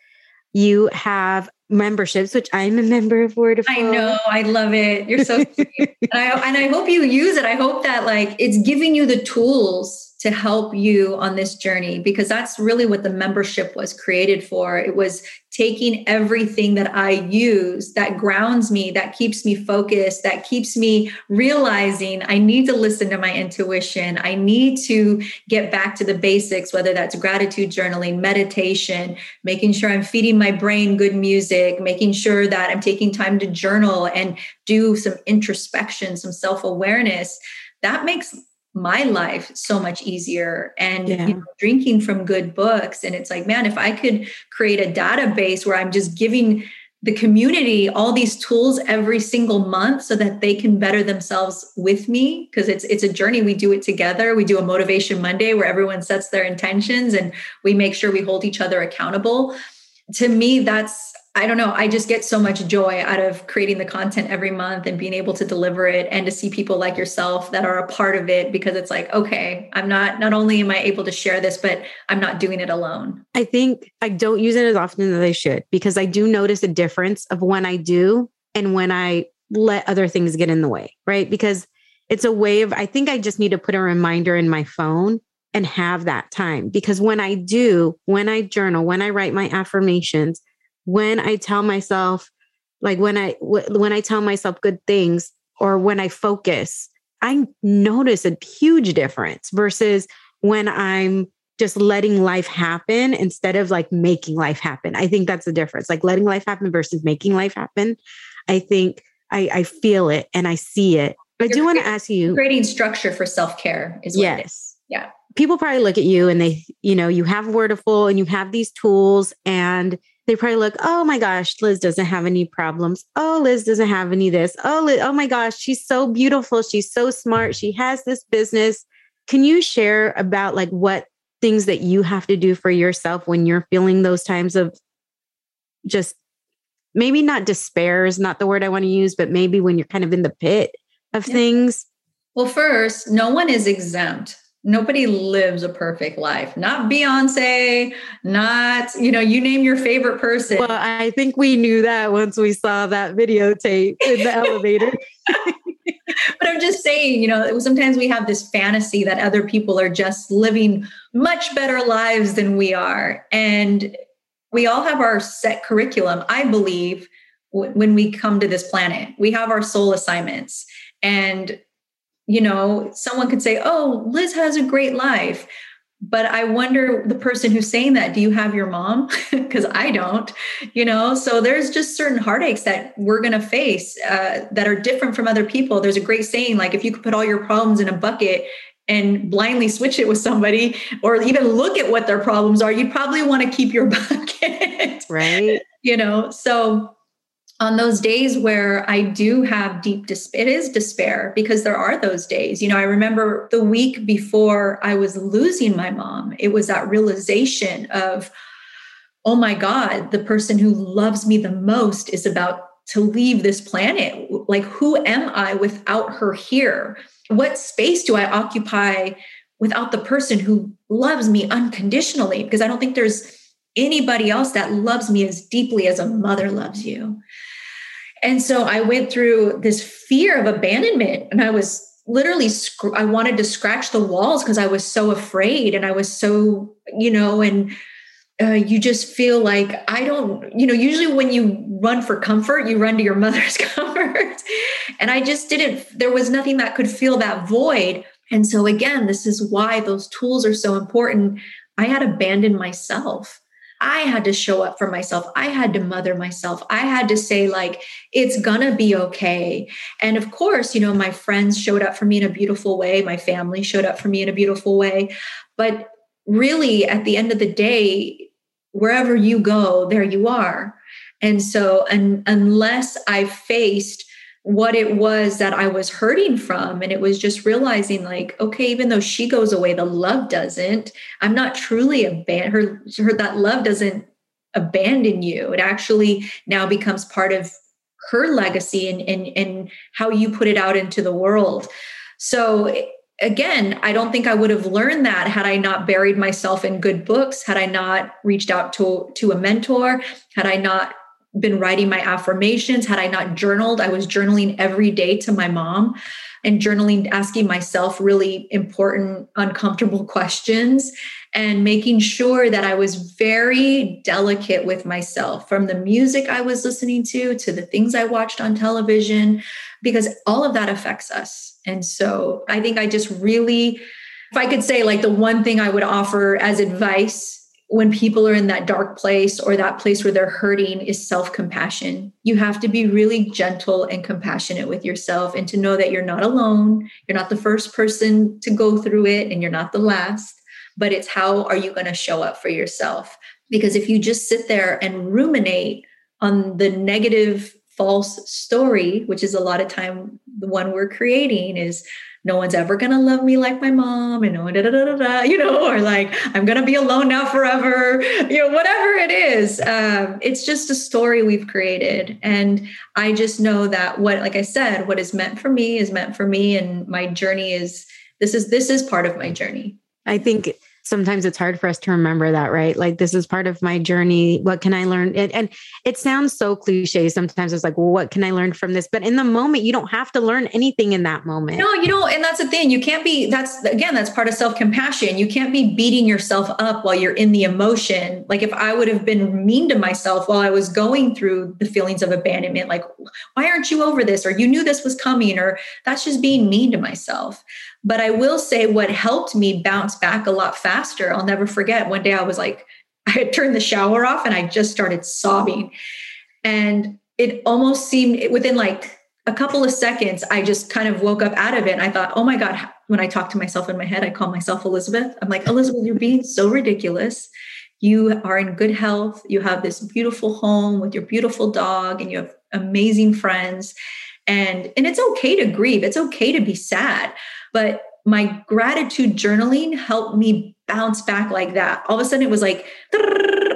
S1: You have memberships, which I'm a member of Wordaful.
S2: I know, I love it. You're so <laughs> sweet, and I and I hope you use it. I hope that like it's giving you the tools to help you on this journey because that's really what the membership was created for. It was taking everything that I use that grounds me, that keeps me focused, that keeps me realizing I need to listen to my intuition. I need to get back to the basics, whether that's gratitude journaling, meditation, making sure I'm feeding my brain good music, making sure that I'm taking time to journal and do some introspection, some self awareness. That makes my life so much easier. And yeah. you know, drinking from good books and it's like man if i could create a database where i'm just giving the community all these tools every single month so that they can better themselves with me because it's it's a journey. We do it together. We do a motivation monday where everyone sets their intentions and we make sure we hold each other accountable. To me that's I don't know. I just get so much joy out of creating the content every month and being able to deliver it and to see people like yourself that are a part of it because it's like, okay, I'm not, not only am I able to share this, but I'm not doing it alone.
S1: I think I don't use it as often as I should because I do notice a difference of when I do and when I let other things get in the way, right? Because it's a way of, I think I just need to put a reminder in my phone and have that time because when I do, when I journal, when I write my affirmations, when I tell myself, like when I when I tell myself good things or when I focus, I notice a huge difference versus when I'm just letting life happen instead of like making life happen. I think that's the difference. Like letting life happen versus making life happen. I think I, I feel it and I see it. I do want to ask you
S2: creating structure for self-care is yes. Yeah.
S1: People probably look at you and they, you know, you have Wordaful and you have these tools and they probably look, oh my gosh, Liz doesn't have any problems. Oh, Liz doesn't have any this. Oh, Liz, oh my gosh, she's so beautiful. She's so smart. She has this business. Can you share about like what things that you have to do for yourself when you're feeling those times of just maybe not despair is not the word I want to use, but maybe when you're kind of in the pit of yeah. things?
S2: Well, first, no one is exempt nobody lives a perfect life. Not Beyonce, not, you know, you name your favorite person.
S1: Well, I think we knew that once we saw that videotape in the <laughs> elevator.
S2: but I'm just saying, you know, sometimes we have this fantasy that other people are just living much better lives than we are. And we all have our set curriculum, I believe, when we come to this planet. We have our soul assignments. And you know, someone could say, oh, Liz has a great life. But I wonder the person who's saying that, do you have your mom? <laughs> Because I don't, you know? So there's just certain heartaches that we're going to face uh, that are different from other people. There's a great saying like, if you could put all your problems in a bucket and blindly switch it with somebody or even look at what their problems are, you'd probably want to keep your <laughs> bucket.
S1: Right.
S2: you know, so on those days where I do have deep despair, it is despair because there are those days. You know, I remember the week before I was losing my mom, it was that realization of, oh my God, the person who loves me the most is about to leave this planet. Like, who am I without her here? What space do I occupy without the person who loves me unconditionally? Because I don't think there's anybody else that loves me as deeply as a mother loves you. And so I went through this fear of abandonment and I was literally sc- I wanted to scratch the walls because I was so afraid and I was so, you know, and uh, you just feel like I don't, you know, usually when you run for comfort, you run to your <laughs> mother's comfort. and I just didn't, there was nothing that could fill that void. And so, again, this is why those tools are so important. I had abandoned myself. I had to show up for myself. I had to mother myself. I had to say, like, it's gonna be okay. And of course, you know, my friends showed up for me in a beautiful way. My family showed up for me in a beautiful way. But really, at the end of the day, wherever you go, there you are. And so, and unless I faced what it was that I was hurting from. And it was just realizing, like, okay, even though she goes away, the love doesn't. I'm not truly abandoned. Her, her that love doesn't abandon you. It actually now becomes part of her legacy and, and, and how you put it out into the world. So again, I don't think I would have learned that had I not buried myself in good books, had I not reached out to, to a mentor, had I not been writing my affirmations, had I not journaled, I was journaling every day to my mom and journaling, asking myself really important, uncomfortable questions and making sure that I was very delicate with myself from the music I was listening to to the things I watched on television, because all of that affects us. And so I think I just really, if I could say like the one thing I would offer as advice when people are in that dark place or that place where they're hurting is self compassion. You have to be really gentle and compassionate with yourself and to know that you're not alone. You're not the first person to go through it and you're not the last, but it's how are you going to show up for yourself? Because if you just sit there and ruminate on the negative false story, which is a lot of time the one we're creating is no one's ever going to love me like my mom and no da, da, da, da, you know or like i'm going to be alone now forever you know whatever it is. Um, it's just a story we've created and i just know that what like i said what is meant for me is meant for me and my journey is this is this is part of my journey.
S1: I think sometimes it's hard for us to remember that, right? Like this is part of my journey. What can I learn? And, and, it sounds so cliche. Sometimes it's like, well, what can I learn from this? But in the moment, you don't have to learn anything in that moment.
S2: No, you know, and that's the thing. You can't be, that's again, that's part of self compassion. You can't be beating yourself up while you're in the emotion. Like if I would have been mean to myself while I was going through the feelings of abandonment, like, why aren't you over this? Or you knew this was coming, or that's just being mean to myself. But I will say what helped me bounce back a lot faster. I'll never forget one day I was like, <laughs> I had turned the shower off and I just started sobbing. And it almost seemed within like a couple of seconds, I just kind of woke up out of it. And I thought, oh my God, when I talk to myself in my head, I call myself Elizabeth. I'm like, Elizabeth, you're being so ridiculous. You are in good health. You have this beautiful home with your beautiful dog and you have amazing friends. And, and it's okay to grieve. It's okay to be sad. But my gratitude journaling helped me bounce back like that. All of a sudden, it was like,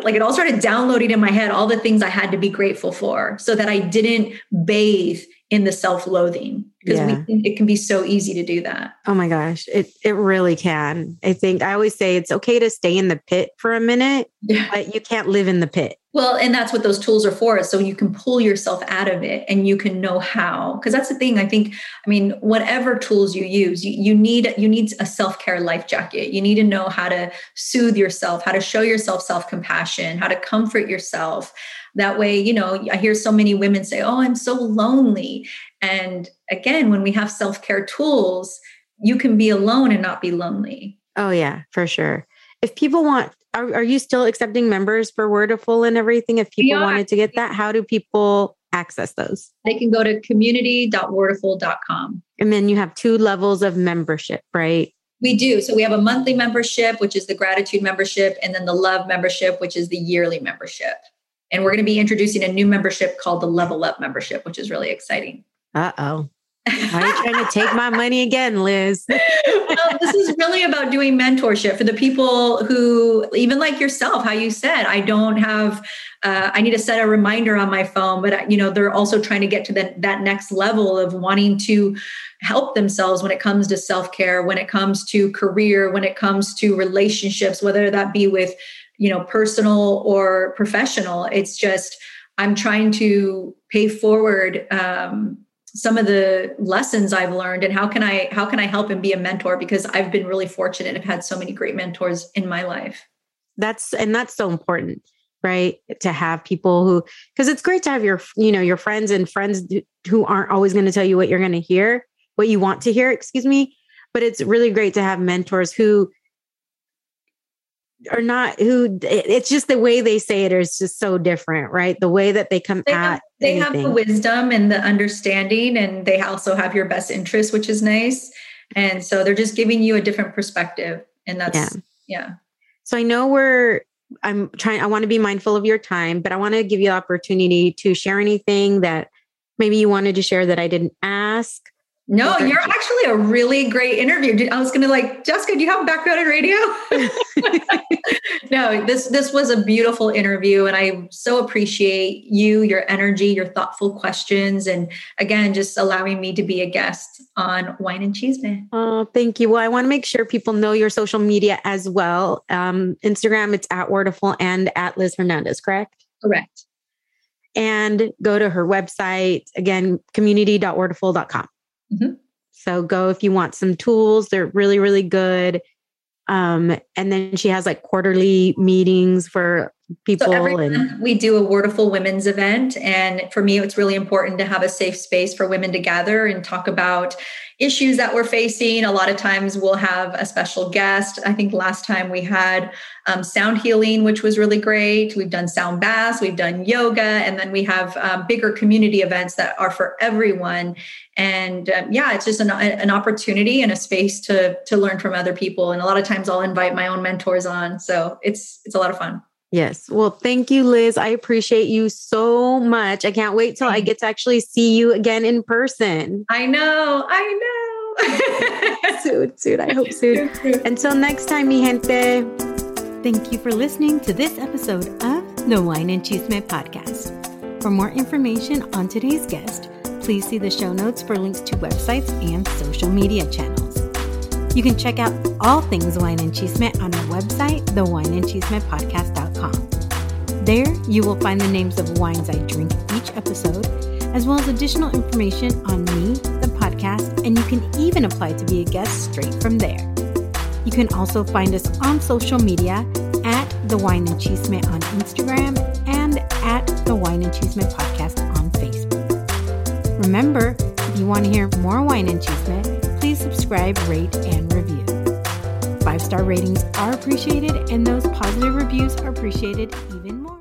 S2: like it all started downloading in my head all the things I had to be grateful for so that I didn't bathe in the self-loathing because
S1: Yeah.
S2: we, it can be so easy to do that.
S1: Oh my gosh, it it really can. I think I always say it's okay to stay in the pit for a minute,
S2: Yeah.
S1: but you can't live in the pit.
S2: Well, and that's what those tools are for, so you can pull yourself out of it and you can know how. Because that's the thing. I think, I mean, whatever tools you use, you, you need you need a self-care life jacket. You need to know how to soothe yourself, how to show yourself self-compassion, how to comfort yourself. That way, you know, I hear so many women say, Oh, I'm so lonely. And again, when we have self-care tools, you can be alone and not be lonely.
S1: Oh yeah, for sure. If people want, are, are you still accepting members for Wordaful and everything? If people
S2: are.
S1: wanted to get that, how do people access those?
S2: They can go to community.wordaful.com.
S1: And then you have two levels of membership, right?
S2: We do. So we have a monthly membership, which is the gratitude membership, and then the love membership, which is the yearly membership. And we're going to be introducing a new membership called the level up membership, which is really exciting.
S1: Uh oh. <laughs> Are you trying to take my money again, Liz?
S2: well, this is really about doing mentorship for the people who, even like yourself, how you said, I don't have, uh, I need to set a reminder on my phone, but you know, they're also trying to get to that that next level of wanting to help themselves when it comes to self care, when it comes to career, when it comes to relationships, whether that be with, you know, personal or professional. It's just I'm trying to pay forward. Um, some of the lessons I've learned and how can I how can I help and be a mentor because I've been really fortunate I've had so many great mentors in my life.
S1: That's and that's so important, right? To have people who because it's great to have your you know your friends and friends who aren't always going to tell you what you're going to hear, what you want to hear, excuse me, but it's really great to have mentors who are not who it's just the way they say it is just so different, right? The way that they come
S2: They,
S1: at
S2: have, they have the wisdom and the understanding and they also have your best interest which is nice. And so they're just giving you a different perspective and that's
S1: Yeah.
S2: yeah.
S1: So I know we're I'm trying I want to be mindful of your time, but I want to give you the opportunity to share anything that maybe you wanted to share that I didn't ask.
S2: No, you're actually a really great interview. I was going to like, Jessica, do you have a background in radio? <laughs> <laughs> no, this this was a beautiful interview, and I so appreciate you, your energy, your thoughtful questions, and again, just allowing me to be a guest on Wine and Chisme.
S1: Oh, thank you. Well, I want to make sure people know your social media as well. Um, Instagram, it's at Wordaful and at Liz Hernandez, correct?
S2: Correct.
S1: And go to her website again, community.wordaful.com.
S2: Mhm.
S1: So go if you want some tools. They're really, really good. Um, and then she has like quarterly meetings for people
S2: So every
S1: and
S2: month we do a Wordaful Women's event, and for me, it's really important to have a safe space for women to gather and talk about issues that we're facing. A lot of times we'll have a special guest. I think last time we had um, sound healing, which was really great. We've done sound baths, we've done yoga, and then we have um, bigger community events that are for everyone. And um, yeah, it's just an, an opportunity and a space to to learn from other people. And a lot of times I'll invite my own mentors on, so it's it's a lot of fun.
S1: Yes. Well, thank you, Liz. I appreciate you so much. I can't wait till I get to actually see you again in person.
S2: I know, I know. <laughs>
S1: Soon, soon. I hope soon. Until next time, mi gente. Thank you for listening to this episode of the Wine and Chisme podcast. For more information on today's guest, please see the show notes for links to websites and social media channels. You can check out all things Wine and Chisme on our website, thewineandchismepodcast.com. There, you will find the names of wines I drink each episode, as well as additional information on me, the podcast, and you can even apply to be a guest straight from there. You can also find us on social media at The Wine and Chisme on Instagram and at The Wine and Chisme Podcast on Facebook. Remember, if you want to hear more Wine and Chisme, please subscribe, rate, and review five star ratings are appreciated, and those positive reviews are appreciated even more.